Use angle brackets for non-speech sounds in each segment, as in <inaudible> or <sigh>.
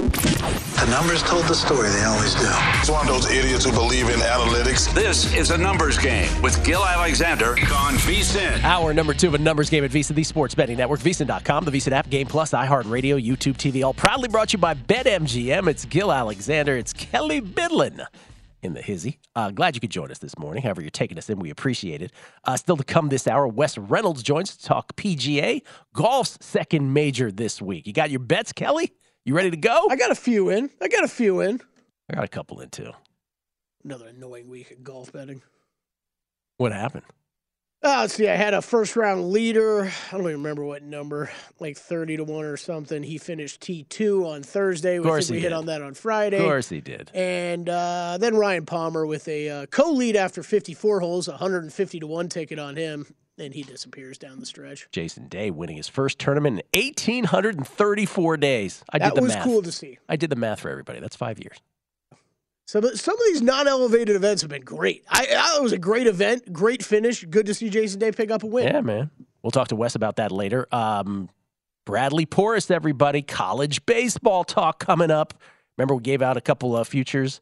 The numbers told the story. They always do. It's one of those idiots who believe in analytics. This is a numbers game with Gill Alexander on VSIN. Hour number two of a numbers game at VSIN, the sports betting network, VSIN.com, the VSIN app, Game Plus, iHeartRadio, YouTube TV, all proudly brought to you by BetMGM. It's Gill Alexander. It's Kelley Bydlon in the hizzy. Uh, glad you could join us this morning. However, you're taking us in, we appreciate it. Uh, still to come this hour, Wes Reynolds joins to talk PGA, golf's second major this week. You got your bets, Kelley? You ready to go? I got a few in. I got a few in. I got a couple in too. Another annoying week at golf betting. What happened? Uh, let's see. I had a first round leader. I don't even remember what number, like 30 to 1 or something. He finished T2 on Thursday. Of course we he hit did. on that on Friday. Of course he did. And uh, then Ryan Palmer with a uh, co lead after 54 holes, 150 to 1 ticket on him. And he disappears down the stretch. Jason Day winning his first tournament in 1,834 days. I did the math. That was cool to see. I did the math for everybody. That's five years. Some of, some of these non elevated events have been great. I, I, it was a great event, great finish. Good to see Jason Day pick up a win. Yeah, man. We'll talk to Wes about that later. Um, Bradley Porras, everybody. College baseball talk coming up. Remember, we gave out a couple of futures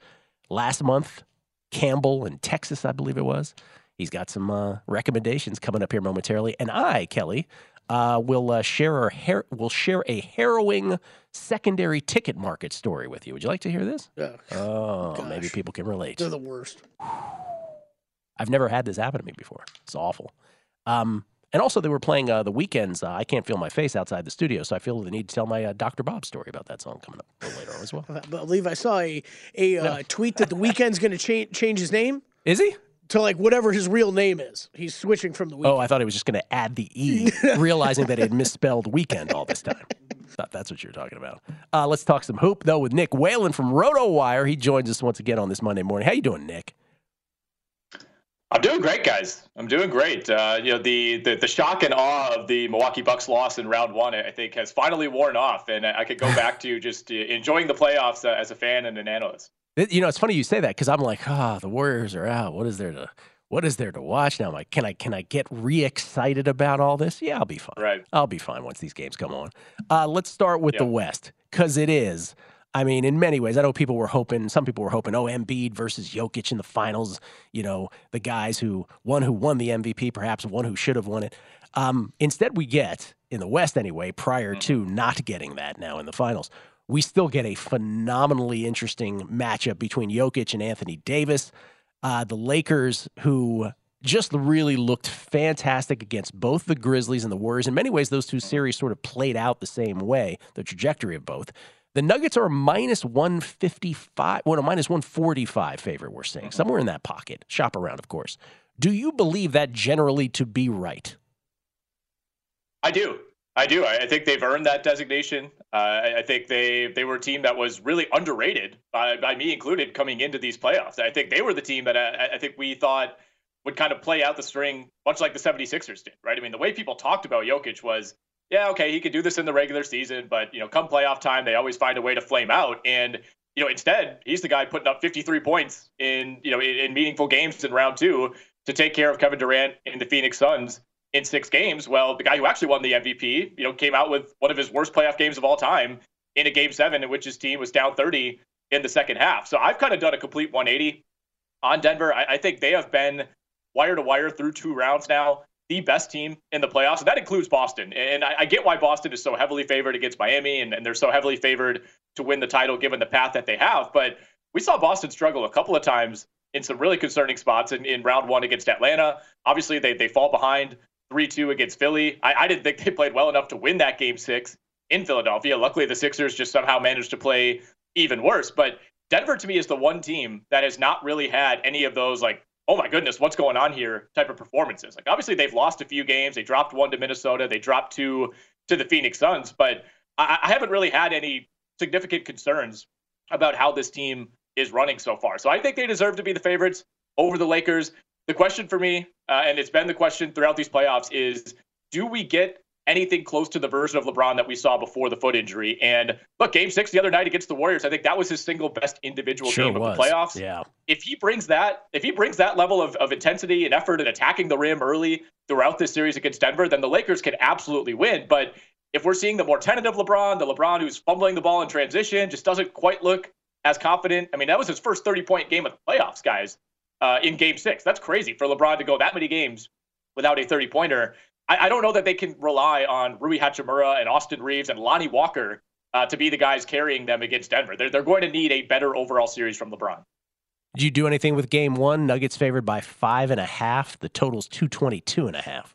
last month. Campbell in Texas, I believe it was. He's got some uh, recommendations coming up here momentarily, and I, Kelley, uh, will uh, share will share a harrowing secondary ticket market story with you. Would you like to hear this? Ugh, Oh, maybe people can relate. they're the worst. <sighs> I've never had this happen to me before. It's awful. Um, and also, they were playing uh, the Weeknd's. Uh, I can't feel my face outside the studio, so I feel the need to tell my uh, Dr. Bob story about that song coming up later on as well. <laughs> I believe I saw a, a uh, tweet that the Weeknd's going to change change his name Is he? To like whatever his real name is. He's switching from the Weeknd. Oh, I thought he was just going to add the E, <laughs> realizing that he had misspelled weekend all this time. Thought that's what you're talking about. Uh, let's talk some hoop though with Nick Whalen from RotoWire. He joins us once again on this Monday morning. How you doing, Nick? I'm doing great, guys. I'm doing great. Uh, you know, the, the the shock and awe of the Milwaukee Bucks loss in round one, I think, has finally worn off, and I could go back to just uh, enjoying the playoffs uh, as a fan and an analyst. You know, it's funny you say that because I'm like, ah, the Warriors are out. What is there to what is there to watch now? I'm like, can I can I get re-excited about all this? Yeah, I'll be fine. Right. I'll be fine once these games come on. Uh, let's start with the West because it is. I mean, in many ways, I know people were hoping. Some people were hoping, oh, Embiid versus Jokic in the finals. You know, the guys who one who won the MVP, perhaps one who should have won it. Um, instead, we get in the West anyway. Prior to not getting that now in the finals, we still get a phenomenally interesting matchup between Jokic and Anthony Davis. Uh, the Lakers, who just really looked fantastic against both the Grizzlies and the Warriors. In many ways, those two series sort of played out the same way, the trajectory of both. The Nuggets are minus 155, well, no, minus 145 favorite, we're saying, somewhere in that pocket. Shop around, of course. Do you believe that generally to be right? I do. I do. I I think they've earned that designation. Uh, I think they they were a team that was really underrated by, by me included coming into these playoffs. I think they were the team that I, I think we thought would kind of play out the string much like the 76ers did, right? I mean, the way people talked about Jokic was, yeah, okay, he could do this in the regular season, but you know, come playoff time, they always find a way to flame out. And you know, instead, he's the guy putting up 53 points in you know in, in meaningful games in round two to take care of Kevin Durant and the Phoenix Suns in six games. Well, the guy who actually won the MVP, you know, came out with one of his worst playoff games of all time in a game seven in which his team was down 30 in the second half. So I've kind of done a complete 180 on Denver. I, I think they have been wire to wire through two rounds now. the best team in the playoffs, and that includes Boston. And I, I get why Boston is so heavily favored against Miami, and, and they're so heavily favored to win the title given the path that they have. But we saw Boston struggle a couple of times in some really concerning spots in, in round one against Atlanta. Obviously, they, they fall behind 3 2 against Philly. I, I didn't think they played well enough to win that game six in Philadelphia. Luckily, the Sixers just somehow managed to play even worse. But Denver, to me, is the one team that has not really had any of those, like, oh my goodness, what's going on here type of performances. Like, obviously, they've lost a few games. They dropped one to Minnesota, they dropped two to the Phoenix Suns. But I, I haven't really had any significant concerns about how this team is running so far. So I think they deserve to be the favorites over the Lakers. The question for me, uh, and it's been the question throughout these playoffs, is do we get anything close to the version of LeBron that we saw before the foot injury? And look, game six the other night against the Warriors, I think that was his single best individual Sure game was. of the playoffs. Yeah. If he brings that, if he brings that level of, of intensity and effort and attacking the rim early throughout this series against Denver, then the Lakers can absolutely win. But if we're seeing the more tentative LeBron, the LeBron who's fumbling the ball in transition, just doesn't quite look as confident. I mean, that was his first 30 point game of the playoffs, guys, uh, in game six. That's crazy for LeBron to go that many games without a 30 pointer. I, I don't know that they can rely on Rui Hachimura and Austin Reaves and Lonnie Walker uh, to be the guys carrying them against Denver. They're, they're going to need a better overall series from LeBron. Did you do anything with game one? Nuggets favored by five and a half. The total's 222 and a half.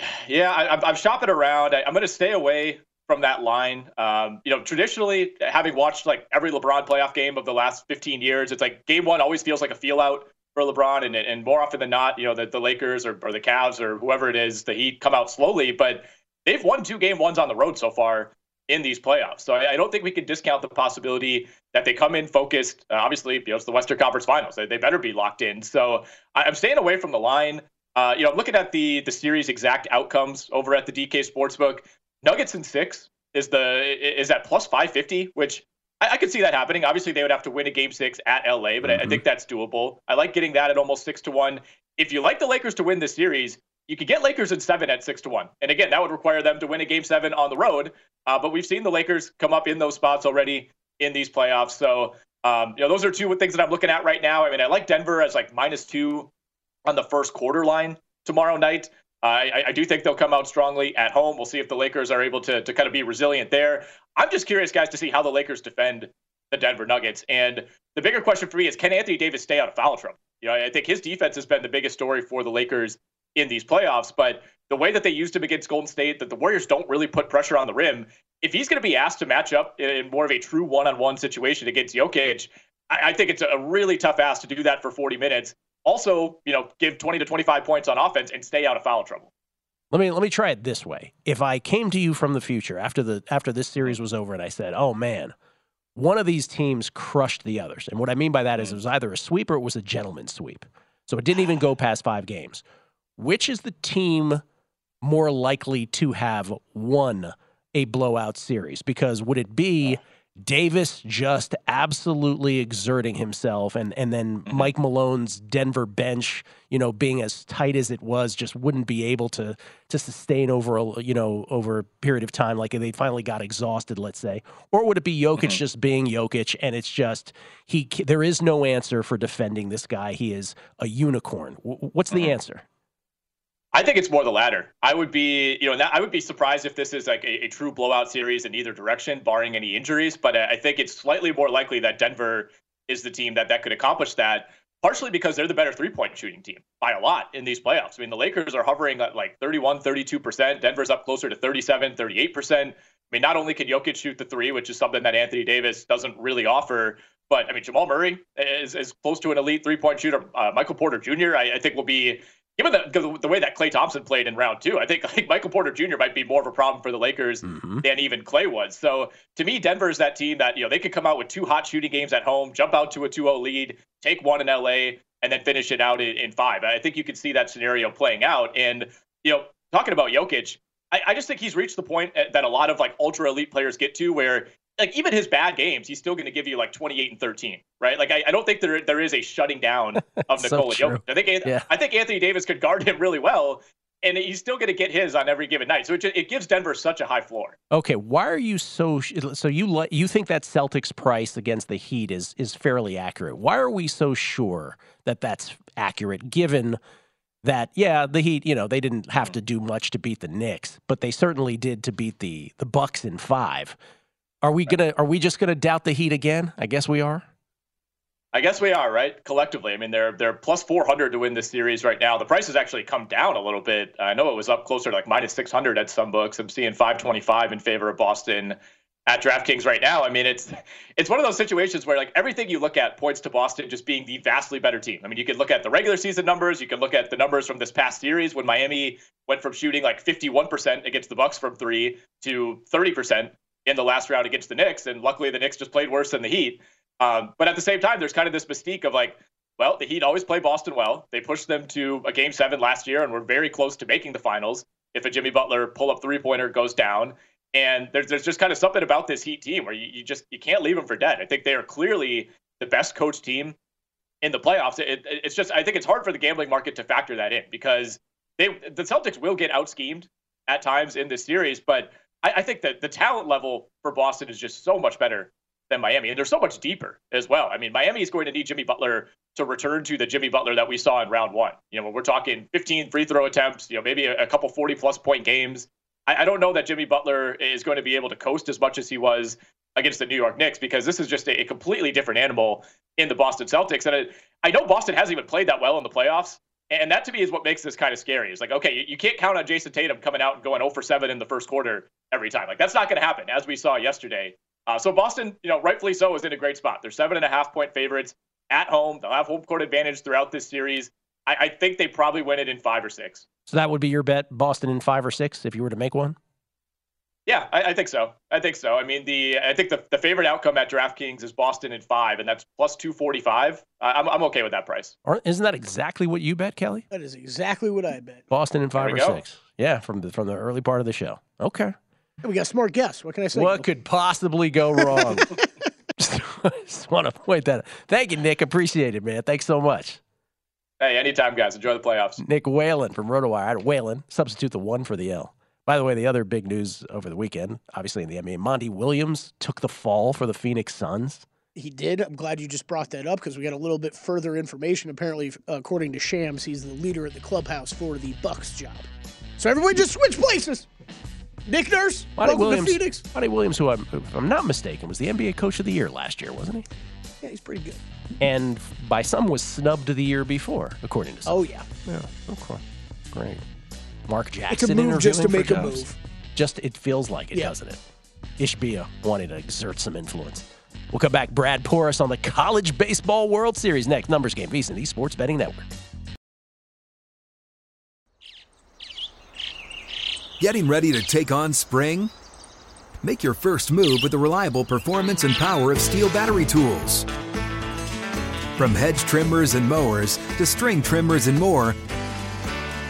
<sighs> Yeah, I, I'm- I'm shopping around. I, I'm going to stay away from that line. Um, you know, traditionally, having watched like every LeBron playoff game of the last 15 years, it's like game one always feels like a feel out for LeBron, and and more often than not, you know, the, the Lakers or, or the Cavs or whoever it is, the Heat come out slowly, but they've won two game ones on the road so far in these playoffs. So I, I don't think we can discount the possibility that they come in focused. Uh, obviously, you know, it's the Western Conference Finals; they, they better be locked in. So I, I'm staying away from the line. Uh, you know, I'm looking at the the series exact outcomes over at the DK Sportsbook. Nuggets in six is the is at plus 550, which I, I could see that happening. Obviously, they would have to win a game six at LA, but I, I think that's doable. I like getting that at almost six to one. If you like the Lakers to win this series, you could get Lakers in seven at six to one. And again, that would require them to win a game seven on the road. Uh, but we've seen the Lakers come up in those spots already in these playoffs. So um, you know, those are two things that I'm looking at right now. I mean, I like Denver as like minus two on the first quarter line tomorrow night. I, I do think they'll come out strongly at home. We'll see if the Lakers are able to, to kind of be resilient there. I'm just curious, guys, to see how the Lakers defend the Denver Nuggets. And the bigger question for me is can Anthony Davis stay out of foul trouble? You know, I think his defense has been the biggest story for the Lakers in these playoffs, but the way that they used him against Golden State, that the Warriors don't really put pressure on the rim. If he's going to be asked to match up in more of a true one-on-one situation against Jokic, I, I think it's a really tough ask to do that for 40 minutes. Also, you know, give 20 to 25 points on offense and stay out of foul trouble. Let me let me try it this way. If I came to you from the future after the after this series was over and I said, "Oh man, one of these teams crushed the others." And what I mean by that is it mm. was either a sweep or it was a gentleman's sweep. So it didn't even go <sighs> past 5 games. Which is the team more likely to have won a blowout series? Because would it be Davis just absolutely exerting himself and and then mm-hmm. Mike Malone's Denver bench, you know, being as tight as it was just wouldn't be able to to sustain over a you know, over a period of time like they finally got exhausted, let's say. Or would it be Jokic mm-hmm. just being Jokic and it's just he there is no answer for defending this guy. He is a unicorn. What's the mm-hmm. answer? I think it's more the latter. I would be, you know, I would be surprised if this is like a, a true blowout series in either direction, barring any injuries. But I think it's slightly more likely that Denver is the team that that could accomplish that. Partially because they're the better three-point shooting team by a lot in these playoffs. I mean, the Lakers are hovering at like 31, 32%. Denver's up closer to 37, 38%. I mean, not only can Jokic shoot the three, which is something that Anthony Davis doesn't really offer, but I mean, Jamal Murray is, close to an elite three-point shooter. Uh, Michael Porter Jr., I, I think, will be given the, the way that Klay Thompson played in round two, I think <laughs> like Michael Porter Jr. might be more of a problem for the Lakers than even Klay was. So to me, Denver is that team that you know they could come out with two hot shooting games at home, jump out to a 2-0 lead, take one in LA, and then finish it out in, in five. I think you could see that scenario playing out. And you know, talking about Jokic, I, I just think he's reached the point uh, that a lot of like ultra elite players get to where like even his bad games, he's still going to give you like 28 and 13, right? Like I, I don't think there there is a shutting down <laughs> of So Nikola true. Jokic. I think Yeah. I think Anthony Davis could guard him really well, and he's still going to get his on every given night. So it, it gives Denver such a high floor. Okay, why are you so so you li- you think that Celtics price against the Heat is is fairly accurate? Why are we so sure that that's accurate given that yeah, the Heat, you know, they didn't have to do much to beat the Knicks, but they certainly did to beat the the Bucks in 5. Are we to are we just to doubt the Heat again? I guess we are. I guess we are right collectively. I mean, they're they're plus 400 to win this series right now. The price has actually come down a little bit. I know it was up closer to like minus 600 at some books. I'm seeing 525 in favor of Boston at DraftKings right now. I mean, it's it's one of those situations where like everything you look at points to Boston just being the vastly better team. I mean, you could look at the regular season numbers, you can look at the numbers from this past series when Miami went from shooting like 51% against the Bucks from 3 to 30% in the last round against the Knicks, and luckily the Knicks just played worse than the Heat. Um, but at the same time, there's kind of this mystique of like, well, the Heat always play Boston well. They pushed them to a game seven last year and were very close to making the finals if a Jimmy Butler pull up three pointer goes down. And there's there's just kind of something about this Heat team where you, you just you can't leave them for dead. I think they are clearly the best coached team in the playoffs. It, it, it's just I think it's hard for the gambling market to factor that in because they the Celtics will get out schemed at times in this series, but I, I think that the talent level for Boston is just so much better than Miami. And they're so much deeper as well. I mean, Miami is going to need Jimmy Butler to return to the Jimmy Butler that we saw in round one. You know, when we're talking 15 free throw attempts, you know, maybe a, a couple 40 plus point games. I, I, don't know that Jimmy Butler is going to be able to coast as much as he was against the New York Knicks because this is just a, a completely different animal in the Boston Celtics. And I, I know Boston hasn't even played that well in the playoffs. And that to me is what makes this kind of scary. It's like, okay, you, you can't count on Jayson Tatum coming out and going 0 for 7 in the first quarter every time. Like, that's not going to happen, as we saw yesterday. Uh, so Boston, you know, rightfully so, is in a great spot. They're seven and a half point favorites at home. They'll have home court advantage throughout this series. I, I think they probably win it in five or six. So that would be your bet, Boston in five or six, if you were to make one. Yeah, I, I, think so. I think so. I mean, the I think the, the favorite outcome at DraftKings is Boston in five, and that's plus two forty five. I'm I'm okay with that price. Isn't that exactly what you bet, Kelley? That is exactly what I bet. Boston in five or go. six. Yeah, from the from the early part of the show. Okay. We got smart guests. What can I say? What could possibly go wrong? <laughs> just, <laughs> want to point that out. Thank you, Nick. Appreciate it, man. Thanks so much. Hey, anytime, guys. Enjoy the playoffs. Nick Whalen from RotoWire. Whalen, substitute the one for the L. By the way, the other big news over the weekend, obviously in the NBA, Monty Williams took the fall for the Phoenix Suns. He did. I'm glad you just brought that up because we got a little bit further information. Apparently, according to Shams, he's the leader at the clubhouse for the Bucks job. So everybody just switch places. Nick Nurse, Monty Williams, Phoenix. Monty Williams, who I'm, if I'm not mistaken, was the NBA Coach of the Year last year, wasn't he? Yeah, he's pretty good. And by some was snubbed the year before, according to some. Oh yeah. Yeah. Okay. Great. Mark Jackson it's a move just to make a move. Just it feels like it, yeah. doesn't it? Ishbia wanting to exert some influence. We'll come back. Brad Porras on the College Baseball World Series next. Numbers game. VSiN, the Sports Betting Network. Getting ready to take on spring? Make your first move with the reliable performance and power of STIHL battery tools. From hedge trimmers and mowers to string trimmers and more,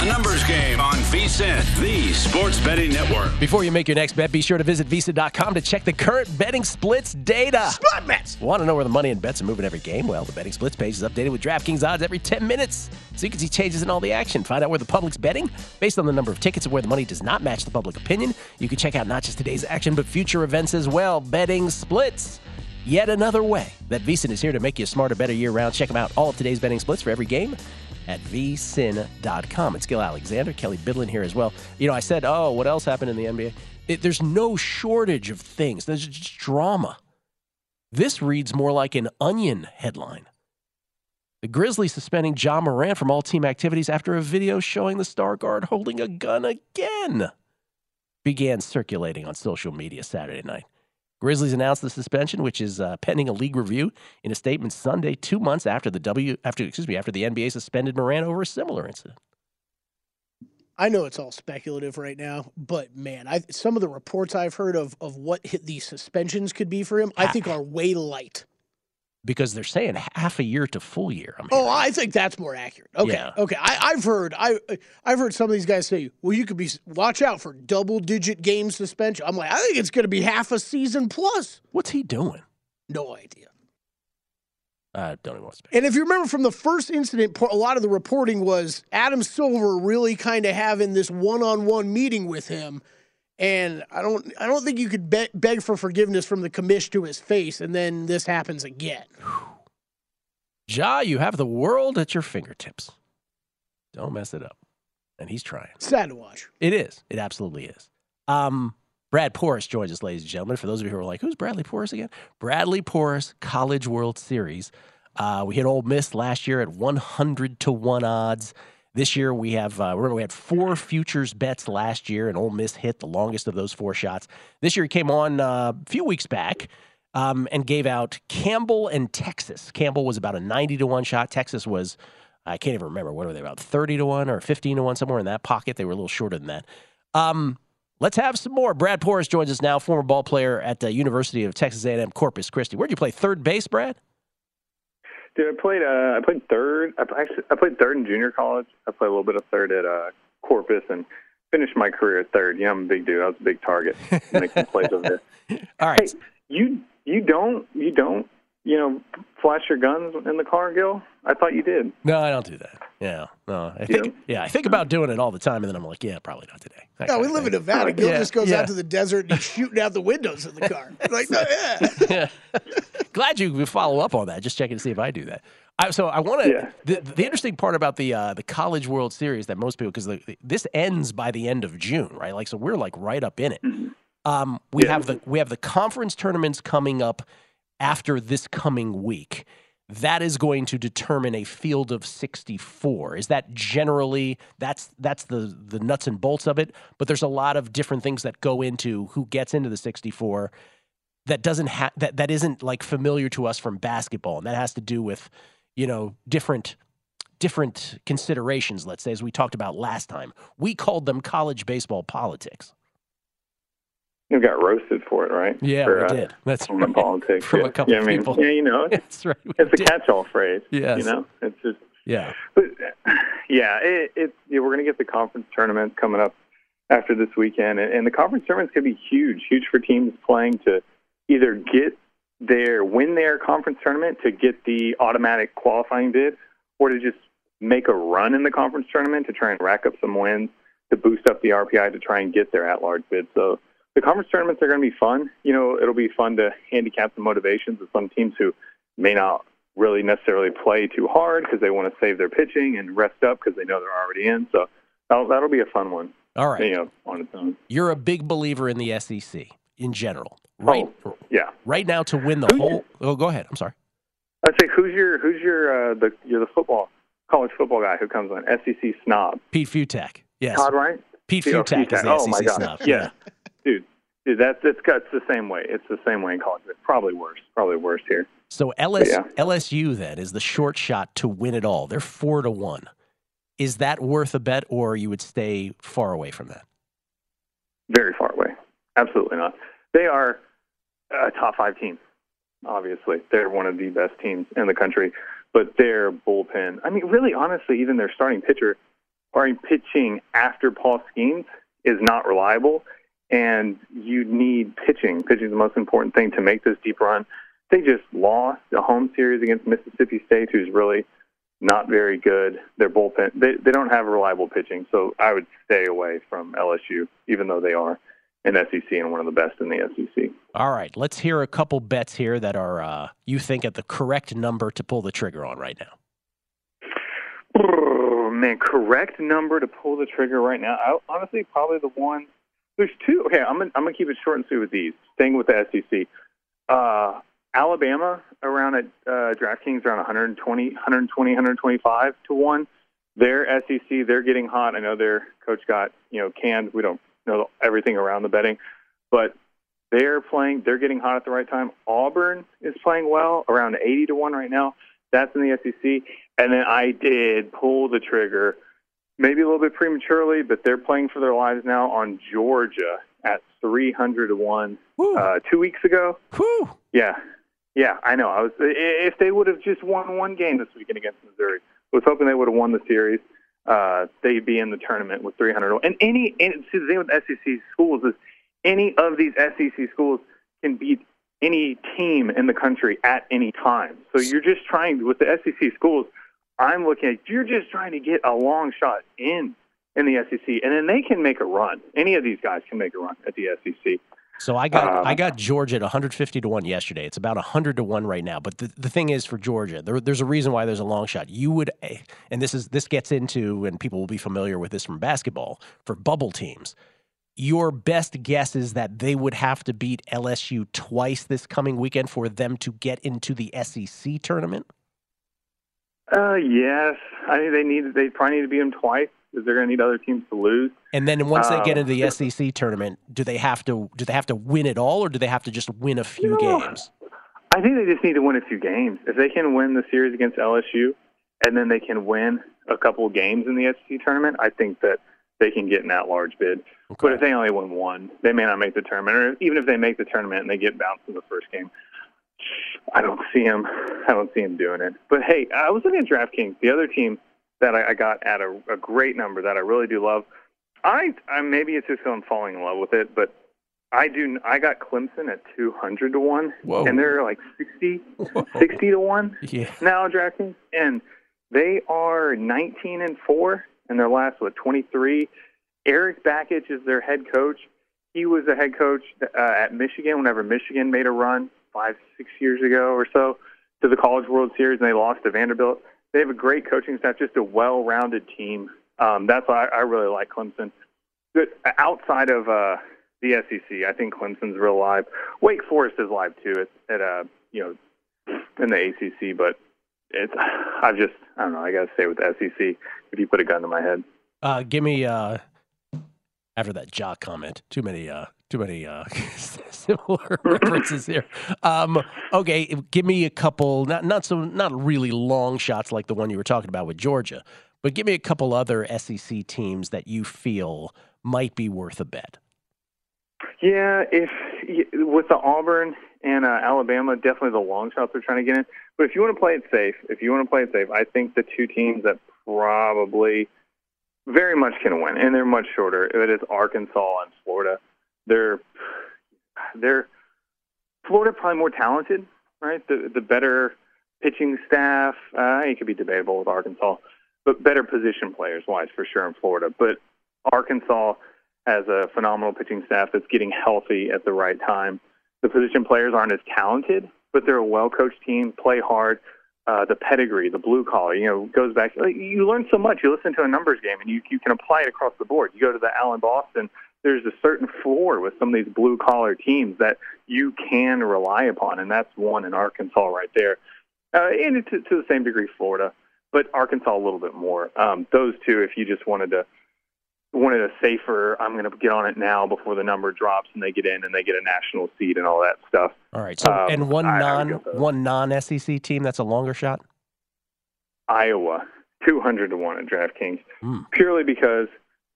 A numbers game on VSiN, the sports betting network. Before you make your next bet, be sure to visit VSiN.com to check the current betting splits data. Split bets! Want to know where the money and bets are moving every game? Well, the betting splits page is updated with DraftKings odds every 10 minutes. So you can see changes in all the action. Find out where the public's betting based on the number of tickets and where the money does not match the public opinion. You can check out not just today's action, but future events as well. Betting splits yet another way that VSiN is here to make you a smarter, better year round. Check them out all of today's betting splits for every game at vsin.com. It's Gill Alexander, Kelley Bydlon here as well. You know, I said, oh, what else happened in the NBA? It, there's no shortage of things, there's just drama. This reads more like an onion headline. The Grizzlies suspending Ja Morant from all team activities after a video showing the star guard holding a gun again began circulating on social media Saturday night. Grizzlies announced the suspension, which is uh, pending a league review, in a statement Sunday, two months after the W after excuse me after the NBA suspended Morant over a similar incident. I know it's all speculative right now, but man, I some of the reports I've heard of of what hit these suspensions could be for him, I think are way light. Because they're saying half a year to full year. I mean, Oh, I think that's more accurate. Okay, Yeah. okay. I, I've heard I I've heard some of these guys say, "Well, you could be watch out for double digit game suspension." I'm like, I think it's going to be half a season plus. what's he doing? No idea. I don't even want to speak. And if you remember from the first incident, a lot of the reporting was Adam Silver really kind of having this one-on-one meeting with him, and I don't, I don't think you could be- beg for forgiveness from the commish to his face, and then this happens again. <sighs> Ja, you have the world at your fingertips. Don't mess it up. And he's trying. Sad to watch. It is. It absolutely is. Um, Brad Porras joins us, ladies and gentlemen. For those of you who are like, who's Bradley Porras again? Bradley Porras, College World Series. Uh, we hit Ole Miss last year at 100 to 1 odds. This year we have, uh, remember, we had four futures bets last year, and Ole Miss hit the longest of those four shots. This year he came on uh, a few weeks back um, and gave out Campbell and Texas. Campbell was about a 90 to 1 shot. Texas was, I can't even remember, what were they, about 30 to 1 or 15 to 1, somewhere in that pocket. They were a little shorter than that. Um, let's have some more. Brad Porras joins us now, former ball player at the University of Texas A&M Corpus Christi. Where'd you play third base, Brad? Dude, I played. Uh, I played third. I actually I played third in junior college. I played a little bit of third at uh, Corpus and finished my career at third. Yeah, I'm a big dude. I was a big target. <laughs> Making plays over there. All right. Hey, you you don't you don't you know flash your guns in the car, Gill? I thought you did. No, I don't do that. Yeah, no. I think, yeah, I think about doing it all the time, and then I'm like, yeah, probably not today. That Yeah, kind we live in. Nevada. Gill Yeah, just goes yeah. out to the desert and he's shooting out the windows in the car. <laughs> Like, no, yeah. <laughs> Glad you follow up on that. Just checking to see if I do that. I, so I want to. Yeah. The, the interesting part about the uh, the College World Series that most people because this ends by the end of June, right? Like so, we're like right up in it. Um, we have the we have the conference tournaments coming up after this coming week. That is going to determine a field of 64. Is that generally that's that's the the nuts and bolts of it? But there's a lot of different things that go into who gets into the 64 that doesn't have that that isn't like familiar to us from basketball and that has to do with you know different different considerations let's say as we talked about last time we called them college baseball politics You got roasted for it, right? Yeah, for, we uh, did. That's from the right. politics From a yeah. couple yeah, I mean, people. Yeah, you know, it's, <laughs> That's right. it's a catch-all phrase. Yeah, you know, it's just yeah But yeah, it, it yeah, we're going to get the conference tournament coming up after this weekend, and, and the conference tournament's going to be huge, huge for teams playing to either get their win their conference tournament to get the automatic qualifying bid, or to just make a run in the conference tournament to try and rack up some wins to boost up the RPI to try and get their at-large bid. So the conference tournaments are going to be fun. You know, it'll be fun to handicap the motivations of some teams who may not really necessarily play too hard because they want to save their pitching and rest up because they know they're already in. So that'll, that'll be a fun one. all right. You know, on its own. you're a big believer in the sec in general. Right Oh, yeah. right now to win the whole oh go ahead. I'm sorry. I'd say who's your who's your uh, the you're the football college football guy who comes on SEC snob? Pete Fiutak. Yes. Todd Wright pete Oh, Fiutak is the oh sec snob. Yeah dude dude that's it's it's the same way it's the same way in college but probably worse probably worse here So LS, yeah. LSU then is the short shot to win it all. They're four to one. Is that worth a bet, or you would stay far away from that? very far away absolutely not they are a top five team obviously they're one of the best teams in the country but their bullpen I mean really honestly even their starting pitcher starting pitching after Paul Skenes is not reliable and you need pitching. Pitching is the most important thing to make this deep run. They just lost a home series against Mississippi State, who's really not very good. Their bullpen, they, they don't have reliable pitching, so I would stay away from LSU, even though they are an SEC and one of the best in the SEC. All right, let's hear a couple bets here that are uh, you think at the correct number to pull the trigger on right now. Oh, man, correct number to pull the trigger right now. I, honestly, probably the one. There's two. Okay, I'm gonna, I'm gonna keep it short and sweet with these. Staying with the SEC, uh, Alabama around at uh, DraftKings around 120, 120, 125 to one. Their SEC, they're getting hot. I know their coach got you know canned. We don't know everything around the betting, but They're playing. They're getting hot at the right time. Auburn is playing well, around eighty to one right now. That's in the SEC. And then I did pull the trigger, maybe a little bit prematurely, but they're playing for their lives now on Georgia at three hundred to one uh, two weeks ago. Whew. Yeah, yeah, I know. I was if they would have just won one game this weekend against Missouri, I was hoping they would have won the series. Uh, they'd be in the tournament with 300. And any, and see, the thing with SEC schools is any of these SEC schools can beat any team in the country at any time. So you're just trying with the SEC schools. I'm looking at you're just trying to get a long shot in in the SEC, and then they can make a run. Any of these guys can make a run at the SEC. So I got Um, I got Georgia at 150 to one yesterday. It's about 100 to one right now. But the, the thing is, for Georgia, there, there's a reason why there's a long shot. You would, and this is this gets into, and people will be familiar with this from basketball for bubble teams. Your best guess is that they would have to beat LSU twice this coming weekend for them to get into the SEC tournament. Uh, yes, I think they need they probably need to beat them twice because they're going to need other teams to lose. And then once they get Um, into the SEC tournament, do they have to do they have to win it all, or do they have to just win a few No. games? I think they just need to win a few games. If they can win the series against LSU, and then they can win a couple of games in the SEC tournament, I think that they can get in that large bid. But if they only win one, they may not make the tournament. Or even if they make the tournament and they get bounced in the first game, I don't see him. I don't see him doing it. But hey, I was looking at DraftKings, the other team that I, I got at a, a great number that I really do love. I, I maybe it's just I'm falling in love with it, but I do. I got Clemson at two hundred to one, Whoa. and they're like 60, 60 to one Yeah. now DraftKings, and they are nineteen and four, and their last what twenty three. Erik Bakich is their head coach. He was the head coach uh, at Michigan whenever Michigan made a run five, six years ago or so to the College World Series, and they lost to Vanderbilt. They have a great coaching staff, just a well-rounded team. Um, that's why I, I really like Clemson. But outside of uh, the SEC, I think Clemson's real live. Wake Forest is live too. It's at uh, you know in the ACC, but it's I just I don't know. I got to stay with the SEC. If you put a gun to my head, Uh, give me uh, after that jock comment. Too many uh, too many uh, <laughs> similar <laughs> references here. Um, okay, give me a couple. Not not so not really long shots like the one you were talking about with Georgia, but give me a couple other SEC teams that you feel might be worth a bet. yeah. If with the Auburn and uh, Alabama, definitely the long shots are trying to get in. But if you want to play it safe, if you want to play it safe, I think the two teams that probably very much can win, and they're much shorter. It is Arkansas and Florida. They're they're Florida probably more talented, right? The the better pitching staff. Uh, it could be debatable with Arkansas, but better position players wise for sure in Florida. But Arkansas has a phenomenal pitching staff that's getting healthy at the right time. The position players aren't as talented, but they're a well coached team. Play hard. Uh, the pedigree, the blue collar, you know, goes back. Like, you learn so much. You listen to a numbers game, and you you can apply it across the board. You go to the Allen Boston. There's a certain floor with some of these blue collar teams that you can rely upon, and that's one in Arkansas right there, uh, and to, to the same degree Florida, but Arkansas a little bit more. Um, those two, if you just wanted to wanted a safer, I'm going to get on it now before the number drops and they get in and they get a national seed and all that stuff. All right. So Um, and one I- I non those. one non SEC team that's a longer shot. Iowa, 200 to 1 at DraftKings, Hmm. purely because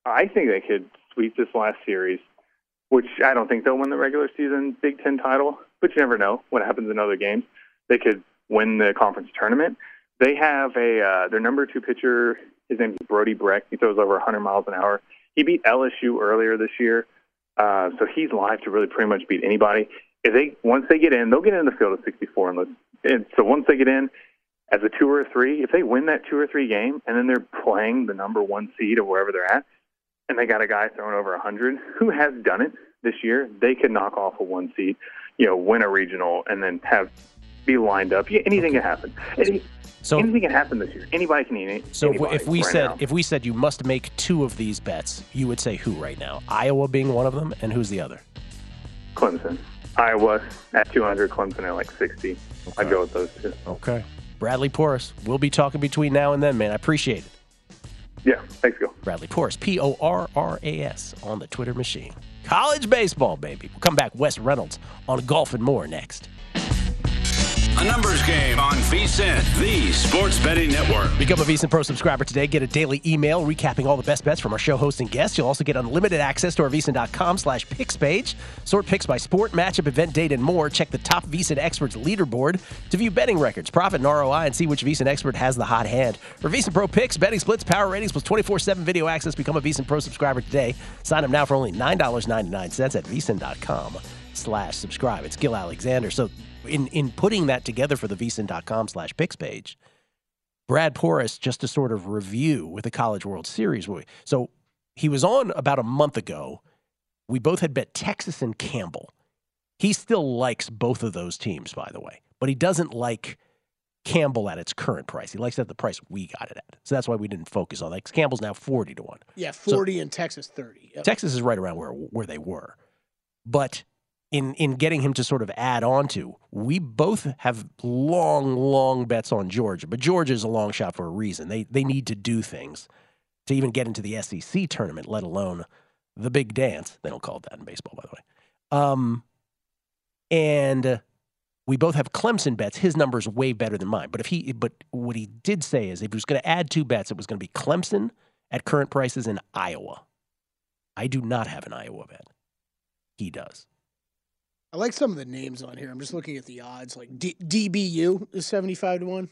I think they could sweep this last series, which I don't think they'll win the regular season Big Ten title, but you never know what happens in other games. They could win the conference tournament. They have a uh, their number two pitcher. His name is Brody Brecht. He throws over 100 miles an hour. He beat LSU earlier this year, uh, so he's live to really pretty much beat anybody. If they once they get in, they'll get in the field at 64 and, and so once they get in, as a two or a three, if they win that two or three game and then they're playing the number one seed or wherever they're at, and they got a guy throwing over 100 who has done it this year, they could knock off a one seed, you know, win a regional, and then have be lined up. Anything can happen. Any, So- anything can happen this year. Anybody can eat. It. So if we, anybody if we right said now. if we said you must make two of these bets, you would say who right now? Iowa being one of them, and who's the other? Clemson, Iowa at 200, Clemson at like 60, I'd go with those two. Okay. Bradley Porras. We'll be talking between now and then, man. I appreciate it. Yeah, thanks, Gill. Bradley Porras, P O R R A S, on the Twitter machine. College baseball, baby. We'll come back. Wes Reynolds on golf and more next. A numbers game on VSIN, the sports betting network. Become a VSiN Pro subscriber today. Get a daily email recapping all the best bets from our show hosts and guests. You'll also get unlimited access to our VSiN.com slash picks page. Sort picks by sport, matchup, event, date, and more. Check the top VSiN experts leaderboard to view betting records, profit, and ROI, and see which VSiN expert has the hot hand. For VSiN Pro picks, betting splits, power ratings, plus 24-7 video access, become a VSiN Pro subscriber today. Sign up now for only $9.99 at VSiN.com slash subscribe. It's Gill Alexander. So in in putting that together for the vsin.com slash picks page, Brad Porras just to sort of review with the College World Series. So he was on about a month ago. We both had bet Texas and Campbell. He still likes both of those teams, by the way, but he doesn't like Campbell at its current price. He likes it at the price we got it at. So that's why we didn't focus on that. Because Campbell's now 40 to 1. Yeah, 40 so, and Texas 30. Yep. Texas is right around where, where they were. But in in getting him to sort of add on to. We both have long, long bets on Georgia, but Georgia is a long shot for a reason. They they need to do things to even get into the SEC tournament, let alone the big dance. They don't call it that in baseball, by the way. Um, and we both have Clemson bets. His number is way better than mine. But if he, but what he did say is, if he was going to add two bets, it was going to be Clemson at current prices in Iowa. I do not have an Iowa bet. He does. I like some of the names on here. I'm just looking at the odds. Like D- DBU is 75 to 1.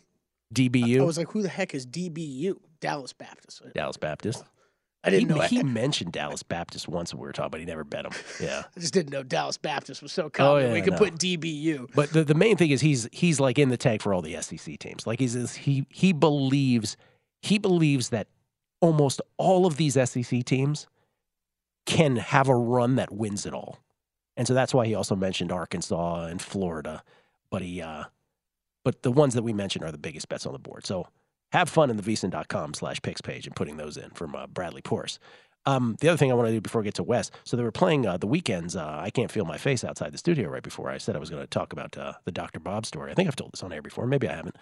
DBU? I, I was like, who the heck is DBU? Dallas Baptist. <laughs> Dallas Baptist. I didn't he, know. He <laughs> mentioned Dallas Baptist once when we were talking, but he never bet him. <laughs> Yeah. I just didn't know Dallas Baptist was so oh, common. Oh, yeah, we could no. put DBU. But the, the main thing is he's he's like in the tank for all the SEC teams. Like he's he he believes he believes that almost all of these SEC teams can have a run that wins it all. And so that's why he also mentioned Arkansas and Florida. But he, uh, but the ones that we mentioned are the biggest bets on the board. So have fun in the vsin.com slash picks page and putting those in from uh, Bradley Porras. Um, the other thing I want to do before I get to Wes, so they were playing uh, the Weeknd's. Uh, I can't feel my face outside the studio right before I said I was going to talk about uh, the Dr. Bob story. I think I've told this on air before. Maybe I haven't.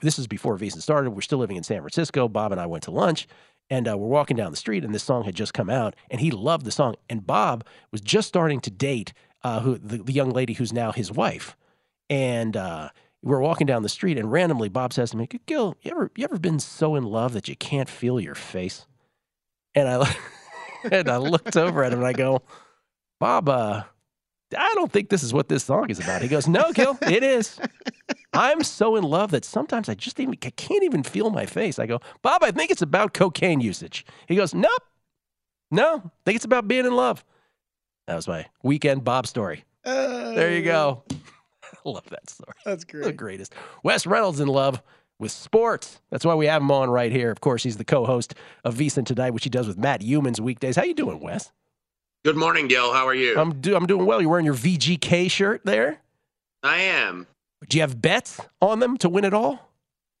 This is before VSiN started. We're still living in San Francisco. Bob and I went to lunch, and uh, we're walking down the street, and this song had just come out, and he loved the song. And Bob was just starting to date uh, who the, the, young lady who's now his wife, and uh, we're walking down the street, and randomly Bob says to me, "Gill, you ever you ever been so in love that you can't feel your face?" And I <laughs> and I looked over at him and I go, "Bob, uh, I don't think this is what this song is about." He goes, "No, Gill, <laughs> it is." I'm so in love that sometimes I just even I can't even feel my face. I go, Bob, I think it's about cocaine usage. He goes, Nope. No, I think it's about being in love. That was my weekend Bob story. Uh, there you go. <laughs> I love that story. That's great. The greatest. Wes Reynolds in love with sports. That's why we have him on right here. Of course, he's the co-host of VSiN Tonight, which he does with Matt Youmans weekdays. How you doing, Wes? Good morning, Gill. How are you? I'm do- I'm doing well. You're wearing your VGK shirt there. I am. Do you have bets on them to win it all?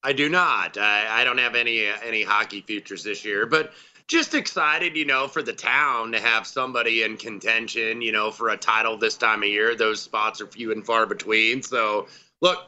I do not. I, I don't have any any hockey futures this year, but just excited, you know, for the town to have somebody in contention, you know, for a title this time of year. Those spots are few and far between. So, look,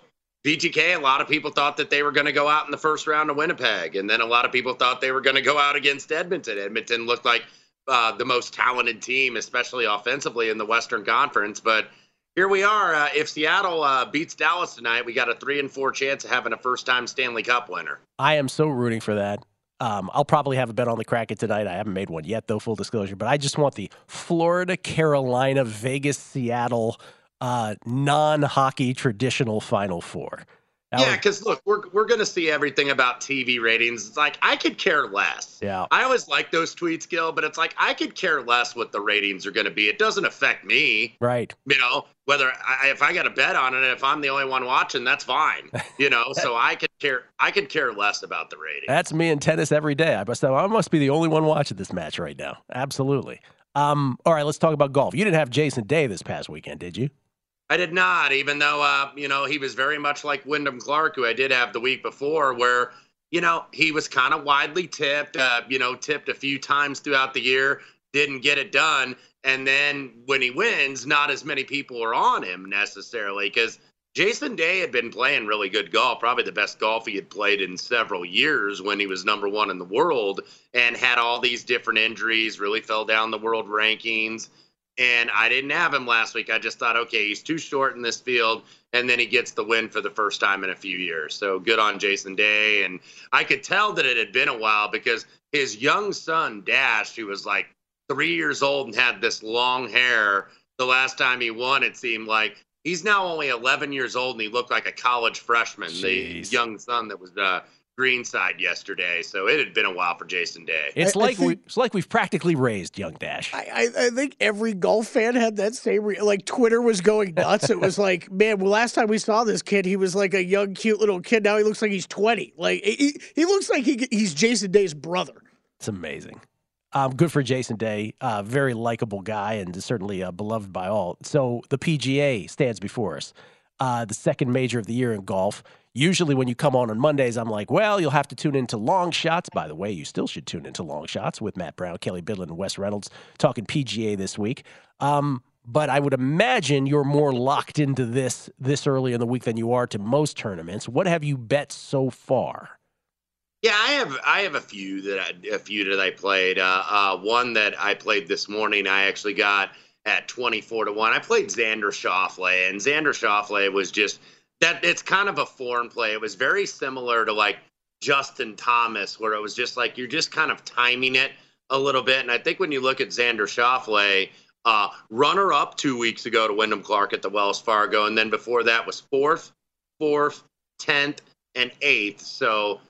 VGK, a lot of people thought that they were going to go out in the first round of Winnipeg, and then a lot of people thought they were going to go out against Edmonton. Edmonton looked like uh, the most talented team, especially offensively in the Western Conference, but here we are. Uh, if Seattle uh, beats Dallas tonight, we got a three and four chance of having a first time Stanley Cup winner. I am so rooting for that. Um, I'll probably have a bet on the Kraken tonight. I haven't made one yet, though, full disclosure. But I just want the Florida, Carolina, Vegas, Seattle uh, non hockey traditional Final Four. Yeah, because look, we're we're gonna see everything about TV ratings. It's like I could care less. Yeah. I always like those tweets, Gill, but it's like I could care less what the ratings are gonna be. It doesn't affect me. Right. You know, whether I, if I got a bet on it, if I'm the only one watching, that's fine. <laughs> You know, so I could care. I could care less about the ratings. That's me in tennis every day. I must. I must be the only one watching this match right now. Absolutely. Um. All right, let's talk about golf. You didn't have Jason Day this past weekend, did you? I did not, even though uh, you know he was very much like Wyndham Clark, who I did have the week before, where you know he was kind of widely tipped, uh, you know, tipped a few times throughout the year, didn't get it done, and then when he wins, not as many people are on him necessarily because Jason Day had been playing really good golf, probably the best golf he had played in several years when he was number one in the world and had all these different injuries, really fell down the world rankings. And I didn't have him last week. I just thought, okay, he's too short in this field. And then he gets the win for the first time in a few years. So good on Jason Day. And I could tell that it had been a while because his young son, Dash, who was like three years old and had this long hair, the last time he won, it seemed like he's now only 11 years old and he looked like a college freshman, Jeez. the young son that was uh, greenside yesterday. So it had been a while for Jason Day. It's I, like I think, we, it's like we've practically raised young Dash. I, I, I, think every golf fan had that same re- like Twitter was going nuts. it was <laughs> like, man, well, last time we saw this kid, he was like a young, cute little kid. Now he looks like he's 20. Like he, he looks like he, he's Jason Day's brother. It's amazing. Um, good for Jason Day. Uh, very likable guy and certainly uh, beloved by all. So the PGA stands before us. Uh, the second major of the year in golf. Usually, when you come on on Mondays, I'm like, well, you'll have to tune into long shots. By the way, you still should tune into long shots with Matt Brown, Kelley Bydlon, and Wes Reynolds talking PGA this week. Um, but I would imagine you're more locked into this this early in the week than you are to most tournaments. What have you bet so far? Yeah, I have I have a few that I, a few that I played. Uh, uh, one that I played this morning, I actually got at twenty four to one. I played Xander Schauffele, and Xander Schauffele was just that. It's kind of a foreign play. It was very similar to like Justin Thomas, where it was just like you're just kind of timing it a little bit. And I think when you look at Xander Schauffele, uh, runner up two weeks ago to Wyndham Clark at the Wells Fargo, and then before that was fourth, fourth, tenth, and eighth. So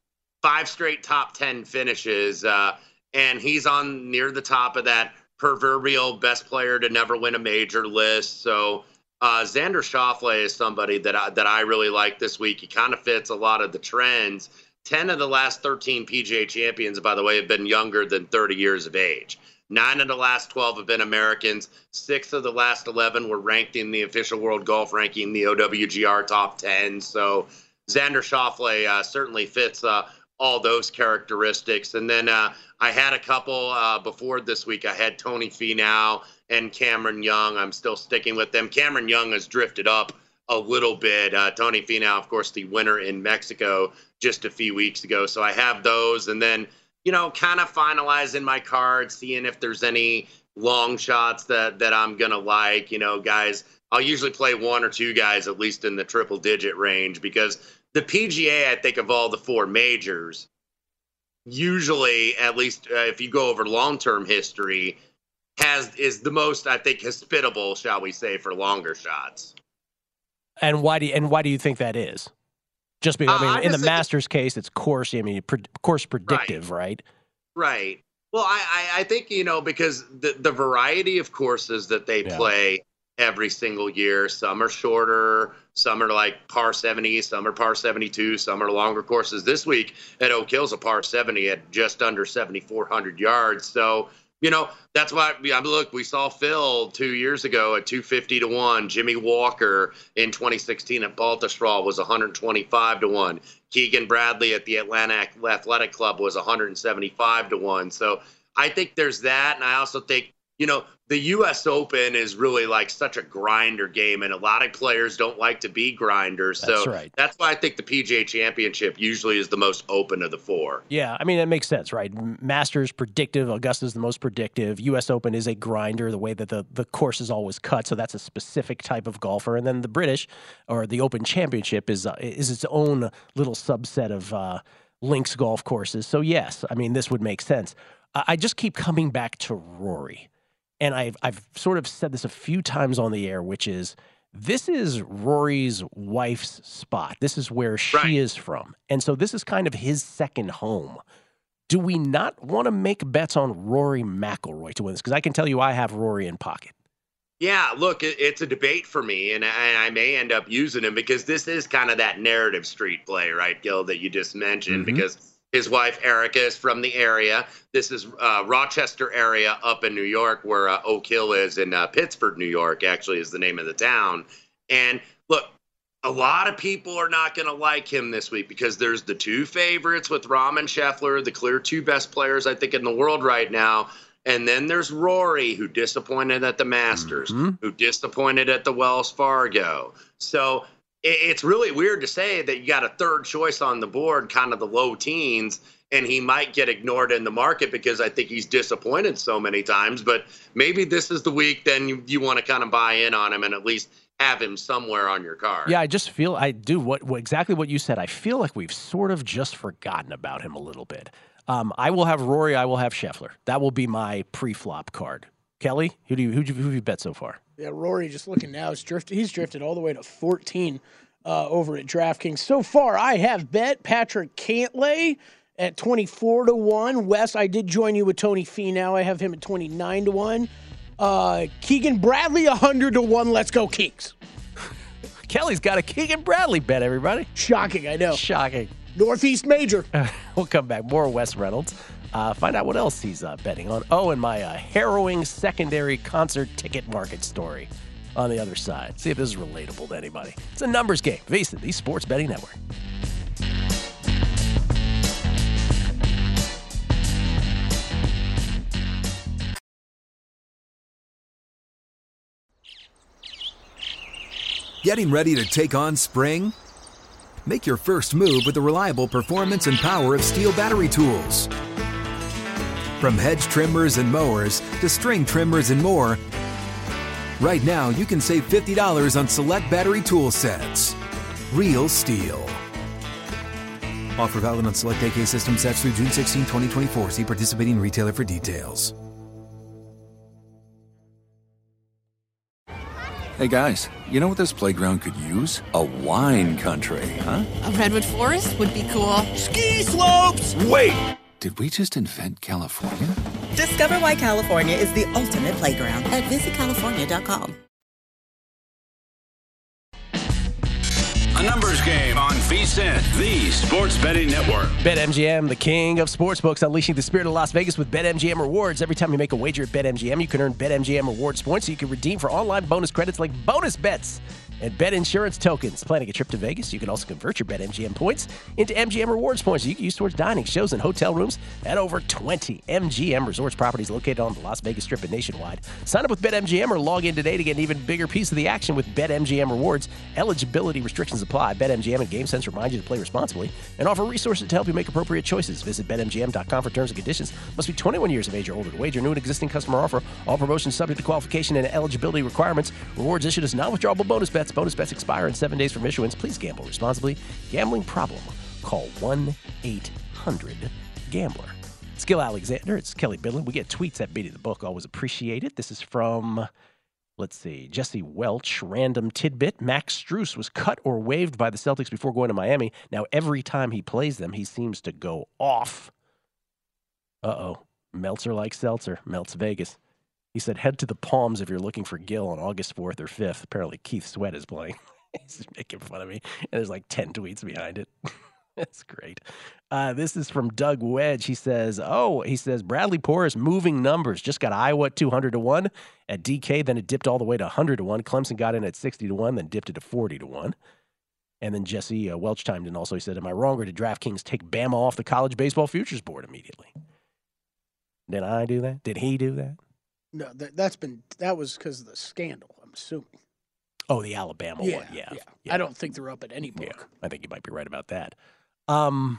five straight top 10 finishes. Uh, and he's on near the top of that proverbial best player to never win a major list. So uh, Xander Schauffele is somebody that I, that I really like this week. He kind of fits a lot of the trends. 10 of the last 13 PGA champions, by the way, have been younger than 30 years of age. Nine of the last 12 have been Americans. Six of the last 11 were ranked in the official world golf ranking, the OWGR top 10. So Xander Schauffele uh, certainly fits uh, all those characteristics. And then uh, I had a couple uh, before this week. I had Tony Finau and Cameron Young. I'm still sticking with them. Cameron Young has drifted up a little bit. Uh, Tony Finau, of course, the winner in Mexico just a few weeks ago. So I have those. And then, you know, kind of finalizing my cards, seeing if there's any long shots that, that I'm to like. You know, guys, I'll usually play one or two guys at least in the triple digit range because the PGA, I think, of all the four majors, usually, at least uh, if you go over long term history, has is the most, I think, hospitable, shall we say, for longer shots. And why do you, and why do you think that is? Just because uh, I mean, in the Masters case, it's course. I mean, course predictive, right? Right. right. Well, I, I, I think you know because the the variety of courses that they yeah. play every single year. Some are shorter, some are like par 70, some are par 72, some are longer courses. This week at Oak Hill's a par 70 at just under 7,400 yards. So, you know, that's why I look, we saw Phil two years ago at 250 to 1. Jimmy Walker in 2016 at Baltusrol was 125 to 1. Keegan Bradley at the Atlanta Athletic Club was 175 to 1. So I think there's that. And I also think you know, the U.S. Open is really like such a grinder game, and a lot of players don't like to be grinders. That's so right. that's why I think the PGA Championship usually is the most open of the four. Yeah, I mean that makes sense, right? Masters predictive, Augusta's the most predictive. U.S. Open is a grinder, the way that the the course is always cut, so that's a specific type of golfer. And then the British or the Open Championship is uh, is its own little subset of uh, links golf courses. So yes, I mean this would make sense. I just keep coming back to Rory and I've I've sort of said this a few times on the air, which is this is Rory's wife's spot. This is where she right. is from, and so this is kind of his second home. Do we not want to make bets on Rory McIlroy to win this? Because I can tell you, I have Rory in pocket. Yeah, look, it's a debate for me, and I, may end up using him because this is kind of that narrative street play, right, Gill, that you just mentioned. Mm-hmm. Because his wife Erica is from the area. This is uh, Rochester area up in New York, where uh, Oak Hill is in uh, Pittsford, New York. Actually, is the name of the town. And look, a lot of people are not going to like him this week because there's the two favorites with Rahm and Scheffler, the clear two best players I think in the world right now. And then there's Rory, who disappointed at the Masters, mm-hmm. who disappointed at the Wells Fargo. So it's really weird to say that you got a third choice on the board, kind of the low teens, and he might get ignored in the market because I think he's disappointed so many times. But maybe this is the week then you, you want to kind of buy in on him and at least have him somewhere on your card. Yeah, I just feel I do what, what exactly what you said. I feel like we've sort of just forgotten about him a little bit. Um, I will have Rory. I will have Scheffler. That will be my pre-flop card. Kelley, who do you who do you, who have you bet so far? Yeah, Rory. Just looking now, he's drifted. He's drifted all the way to 14 uh, over at DraftKings. So far, I have bet Patrick Cantlay at 24 to 1. Wes, I did join you with Tony Finau. I have him at 29 to 1. Uh, Keegan Bradley, 100 to 1. Let's go, Keeks. <laughs> Kelley's got a Keegan Bradley bet, everybody. Shocking, I know. Shocking. Northeast Major. <laughs> we'll come back. More Wes Reynolds. Uh, find out what else he's uh, betting on. Oh, and my uh, harrowing secondary concert ticket market story on the other side. See if this is relatable to anybody. It's a numbers game. VSiN, the Sports Betting Network. Getting ready to take on spring? Make your first move with the reliable performance and power of STIHL battery tools. From hedge trimmers and mowers to string trimmers and more, right now you can save $50 on select battery tool sets. Real STIHL. Offer valid on select AK system sets through June 16, 2024. See participating retailer for details. Hey guys, you know what this playground could use? A wine country, huh? A redwood forest would be cool. Ski slopes! Wait! Did we just invent California? Discover why California is the ultimate playground at visitcalifornia.com. A numbers game on VSiN, the Sports Betting Network. BetMGM, the king of sportsbooks, unleashing the spirit of Las Vegas with BetMGM rewards. Every time you make a wager at BetMGM, you can earn BetMGM rewards points so you can redeem for online bonus credits like bonus bets and bet insurance tokens. Planning a trip to Vegas, you can also convert your BetMGM points into MGM rewards points you can use towards dining, shows, and hotel rooms at over 20 MGM resorts properties located on the Las Vegas Strip and nationwide. Sign up with BetMGM or log in today to get an even bigger piece of the action with BetMGM rewards. Eligibility restrictions apply. BetMGM and GameSense remind you to play responsibly and offer resources to help you make appropriate choices. Visit BetMGM.com for terms and conditions. Must be 21 years of age or older to wager. New and existing customer offer. All promotions subject to qualification and eligibility requirements. Rewards issued as non-withdrawable bonus bets. Bonus bets expire in seven days from issuance. Please gamble responsibly. Gambling problem? Call 1 800 Gambler. Skill Alexander, it's Kelley Bydlon. We get tweets at Beating the Book. Always appreciate it. This is from, let's see, Jesse Welch. Random tidbit. Max Strus was cut or waived by the Celtics before going to Miami. Now, every time he plays them, he seems to go off. Uh oh. Meltzer like Seltzer. Melts Vegas. He said, head to the Palms if you're looking for Gill on August 4th or 5th. Apparently, Keith Sweat is playing. <laughs> He's making fun of me. And there's like 10 tweets behind it. <laughs> That's great. Uh, this is from Doug Wedge. He says, Oh, he says, Bradley Porras moving numbers. Just got Iowa at 200 to 1 at DK. Then it dipped all the way to 100 to 1. Clemson got in at 60 to 1, then dipped it to 40 to 1. And then Jesse uh, Welch chimed in also. He said, Am I wrong or did DraftKings take Bama off the college baseball futures board immediately? Did I do that? Did he do that? No, that, that's been that was because of the scandal. I'm assuming. Oh, the Alabama yeah, one. Yeah, yeah. I don't think they're up at any book. I think you might be right about that. Um,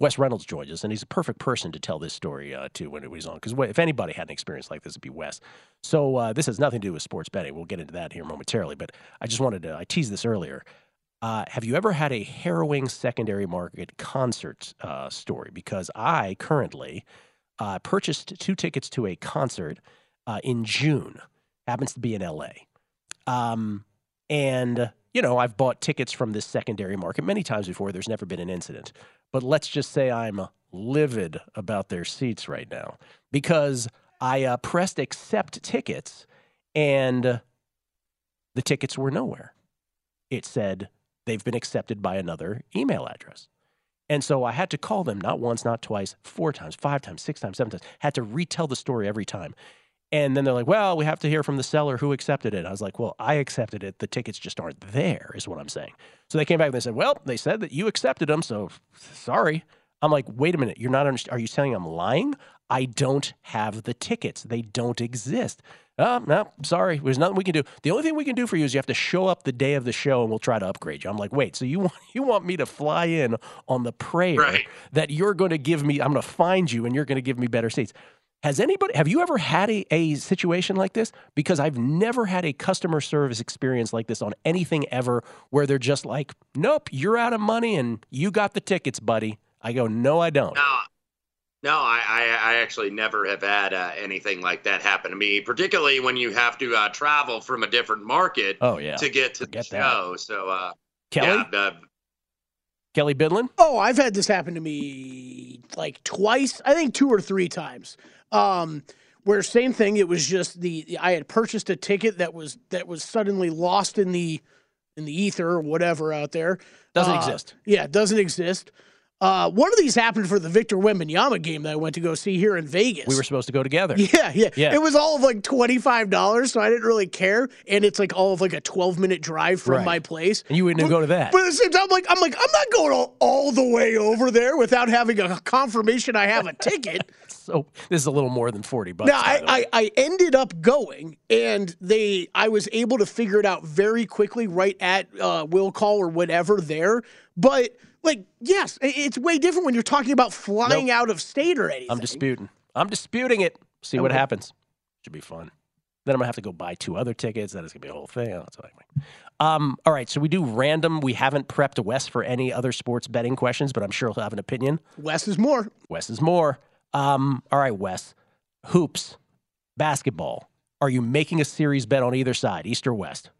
Wes Reynolds joins us, and he's a perfect person to tell this story uh, to when he's on. Because if anybody had an experience like this, it'd be Wes. So uh, this has nothing to do with sports betting. We'll get into that here momentarily. But I just wanted to, I teased this earlier. Uh, have you ever had a harrowing secondary market concert uh, story? Because I currently uh, purchased two tickets to a concert uh, in June. Happens to be in LA. Um, and, you know, I've bought tickets from this secondary market many times before. There's never been an incident. But let's just say I'm livid about their seats right now because I uh, pressed accept tickets and the tickets were nowhere. It said they've been accepted by another email address. And so I had to call them not once, not twice, four times, five times, six times, seven times. Had to retell the story every time. And then they're like, well, we have to hear from the seller who accepted it. I was like, well, I accepted it. The tickets just aren't there, is what I'm saying. So they came back and they said, well, they said that you accepted them. So sorry. I'm like, wait a minute. You're not, underst- are you saying I'm lying? I don't have the tickets. They don't exist. Oh, no, sorry. There's nothing we can do. The only thing we can do for you is you have to show up the day of the show and we'll try to upgrade you. I'm like, wait, so you <laughs> want you want me to fly in on the prayer Right. that you're going to give me, I'm going to find you and you're going to give me better seats. Has anybody, have you ever had a, a situation like this? Because I've never had a customer service experience like this on anything ever where they're just like, nope, you're out of money and you got the tickets, buddy. I go, no, I don't. No, no, I, I, I actually never have had uh, anything like that happen to me, particularly when you have to uh, travel from a different market Oh, yeah. to get to Forget the that. show. So, uh, Kelley? yeah, uh, Kelley Bydlon? Oh, I've had this happen to me like twice. I think two or three times. Um, where same thing. It was just the I had purchased a ticket that was that was suddenly lost in the in the ether or whatever out there. Doesn't Uh, exist. Yeah, it doesn't exist. Uh, one of these happened for the Victor Wembanyama game that I went to go see here in Vegas. We were supposed to go together. <laughs> Yeah, yeah, Yeah. It was all of like twenty five dollars, so I didn't really care. And it's like all of like a twelve minute drive from Right. my place. And you wouldn't go to that. But at the same time, I'm like, I'm like, I'm not going all, all the way over there without having a confirmation I have a ticket. <laughs> So this is a little more than 40 bucks. now, I. I, I ended up going, and they, I was able to figure it out very quickly, right at uh, will call or whatever there. But like, yes, it's way different when you're talking about flying Nope. out of state or anything. I'm disputing. I'm disputing it. See what Okay. happens. Should be fun. Then I'm gonna have to go buy two other tickets. That is gonna be a whole thing. Oh, that's what I mean. Um, all right, so we do random. We haven't prepped Wes for any other sports betting questions, but I'm sure he'll have an opinion. Wes is more. Wes is more. Um, all right, Wes. Hoops, basketball. Are you making a series bet on either side, East or West?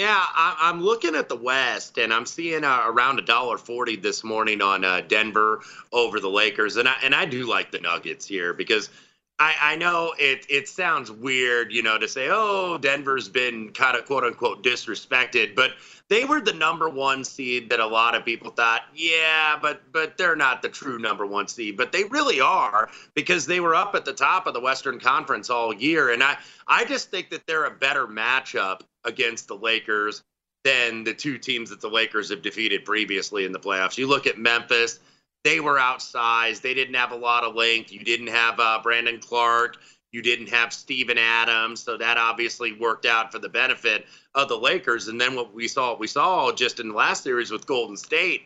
Yeah, I, I'm looking at the West, and I'm seeing uh, around a dollar forty this morning on uh, Denver over the Lakers, and I and I do like the Nuggets here because I, I know it it sounds weird, you know, to say, oh, Denver's been kind of quote unquote disrespected, but they were the number one seed that a lot of people thought, yeah, but but they're not the true number one seed, but they really are because they were up at the top of the Western Conference all year, and I I just think that they're a better matchup against the Lakers than the two teams that the Lakers have defeated previously in the playoffs. You look at Memphis, they were outsized. They didn't have a lot of length. You didn't have uh, Brandon Clarke. You didn't have Steven Adams. So that obviously worked out for the benefit of the Lakers. And then what we saw, we saw just in the last series with Golden State,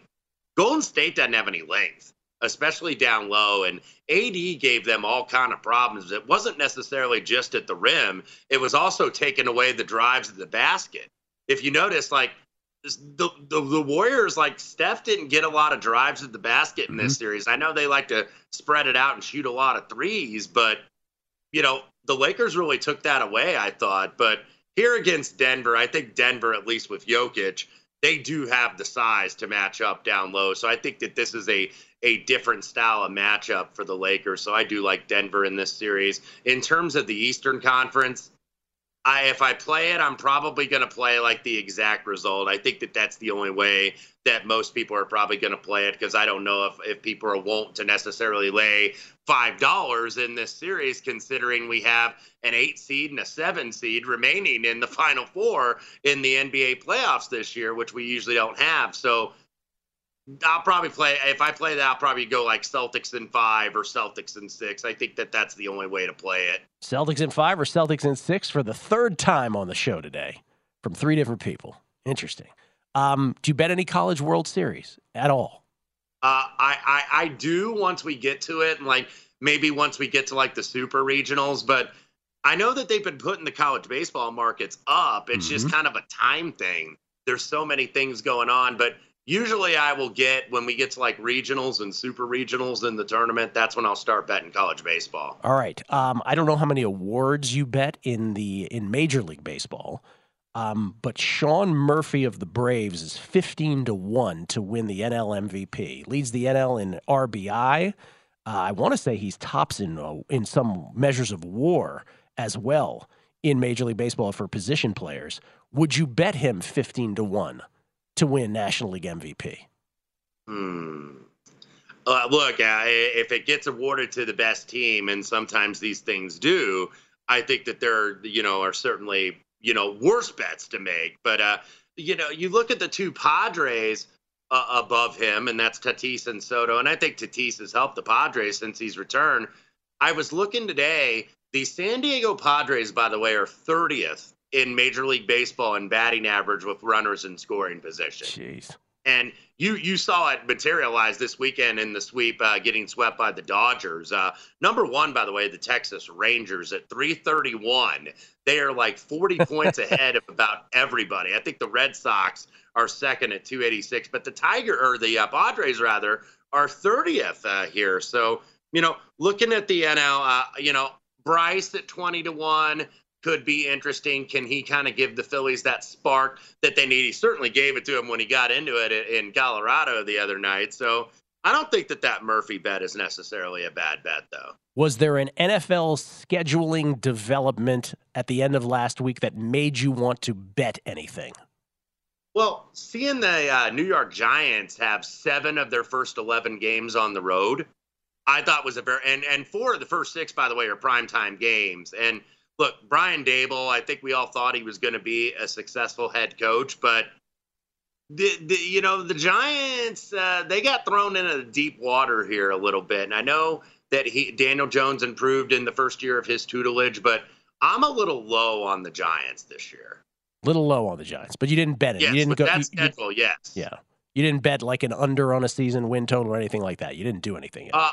Golden State doesn't have any length, especially down low. And AD gave them all kind of problems. It wasn't necessarily just at the rim. It was also taking away the drives at the basket. If you notice, like the, the the Warriors, like Steph didn't get a lot of drives at the basket in this mm-hmm. series. I know they like to spread it out and shoot a lot of threes, but you know the Lakers really took that away. I thought, but here against Denver, I think Denver, at least with Jokic, they do have the size to match up down low. So I think that this is a a different style of matchup for the Lakers. So I do like Denver in this series. In terms of the Eastern Conference, I if I play it, I'm probably going to play like the exact result. I think that that's the only way that most people are probably going to play it because I don't know if if people are wont to necessarily lay five dollars in this series, considering we have an eight seed and a seven seed remaining in the final four in the NBA playoffs this year, which we usually don't have. So. I'll probably play if I play that. I'll probably go like Celtics in five or Celtics in six. I think that that's the only way to play it. Celtics in five or Celtics in six for the third time on the show today from three different people. Interesting. Um, do you bet any college World Series at all? Uh, I, I I do once we get to it, and like maybe once we get to like the super regionals, but I know that they've been putting the college baseball markets up. It's just kind of a time thing. There's so many things going on, but usually I will get when we get to like regionals and super regionals in the tournament. That's when I'll start betting college baseball. All right. Um, I don't know how many awards you bet in the in Major League Baseball, um, but Sean Murphy of the Braves is fifteen to one to win the NL MVP. Leads the NL in RBI. Uh, I want to say he's tops in uh, in some measures of WAR as well in Major League Baseball for position players. Would you bet him fifteen to one to win National League MVP? Hmm. Uh, look, uh, if it gets awarded to the best team, and sometimes these things do, I think that there, you know, are certainly you know worse bets to make. But uh, you know, you look at the two Padres uh, above him, and that's Tatis and Soto, and I think Tatis has helped the Padres since he's returned. I was looking today. The San Diego Padres, by the way, are 30th in Major League Baseball in batting average with runners in scoring position. Jeez. And you you saw it materialize this weekend in the sweep, uh, getting swept by the Dodgers. Uh, number one, by the way, the Texas Rangers at 331. They are like 40 <laughs> points ahead of about everybody. I think the Red Sox are second at 286, but the Tiger or the uh, Padres rather are 30th uh, here. So you know, looking at the NL, uh, you know, Bryce at 20 to one could be interesting. Can he kind of give the Phillies that spark that they need? He certainly gave it to him when he got into it in Colorado the other night. So I don't think that that Murphy bet is necessarily a bad bet, though. Was there an NFL scheduling development at the end of last week that made you want to bet anything? Well, seeing the uh, New York Giants have seven of their first 11 games on the road, I thought was a very, and, and four of the first six, by the way, are primetime games. And look, Brian Daboll, I think we all thought he was going to be a successful head coach, but the, the you know the Giants uh, they got thrown into deep water here a little bit, and I know that he Daniel Jones improved in the first year of his tutelage, but I'm a little low on the Giants this year. Little low on the Giants, but you didn't bet it. Yes, you didn't go. that you- you- schedule, yes. yeah, you didn't bet like an under on a season win total or anything like that. You didn't do anything. Uh,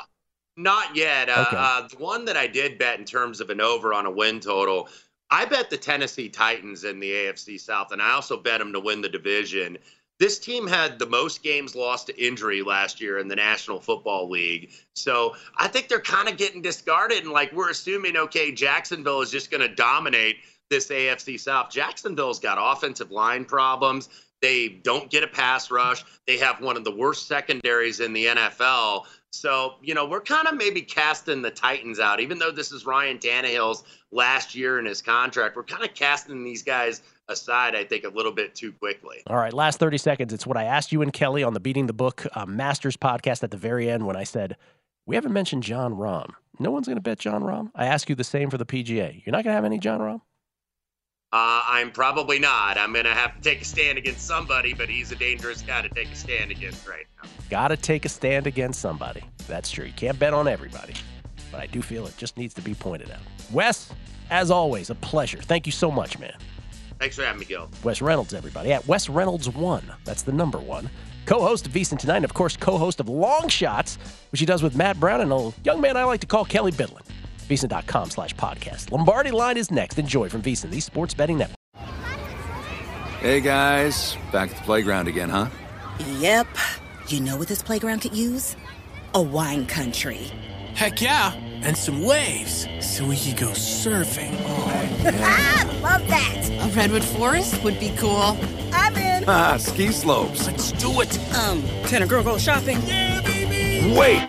not yet. Uh, Okay. uh, the one that I did bet in terms of an over on a win total, I bet the Tennessee Titans in the AFC South, and I also bet them to win the division. This team had the most games lost to injury last year in the National Football League. So I think they're kind of getting discarded. And like we're assuming, okay, Jacksonville is just going to dominate this AFC South. Jacksonville's got offensive line problems. They don't get a pass rush. They have one of the worst secondaries in the NFL. So, you know, we're kind of maybe casting the Titans out, even though this is Ryan Tannehill's last year in his contract. We're kind of casting these guys aside, I think, a little bit too quickly. All right, last 30 seconds. It's what I asked you and Kelley on the Beating the Book uh, Masters podcast at the very end when I said, We haven't mentioned Jon Rahm. No one's going to bet Jon Rahm. I ask you the same for the PGA. You're not going to have any Jon Rahm? Uh, I'm probably not. I'm going to have to take a stand against somebody, but he's a dangerous guy to take a stand against right now. Got to take a stand against somebody. That's true. You can't bet on everybody, but I do feel it just needs to be pointed out. Wes, as always, a pleasure. Thank you so much, man. Thanks for having me, Gill. Wes Reynolds, everybody. At Wes Reynolds one. That's the number one. Co-host of VSiN Tonight, and of course, co-host of Long Shots, which he does with Matt Brown and a young man I like to call Kelley Bydlon. VSiN.com slash podcast. Lombardi Line is next. Enjoy from VSiN, the Sports Betting Network. Hey guys, back at the playground again, huh? Yep. You know what this playground could use? A wine country. Heck yeah, and some waves so we could go surfing. Oh, <laughs> Ah, love that. A redwood forest would be cool. I'm in. Ah, ski slopes. Let's do it. Um, can a girl go shopping? Wait!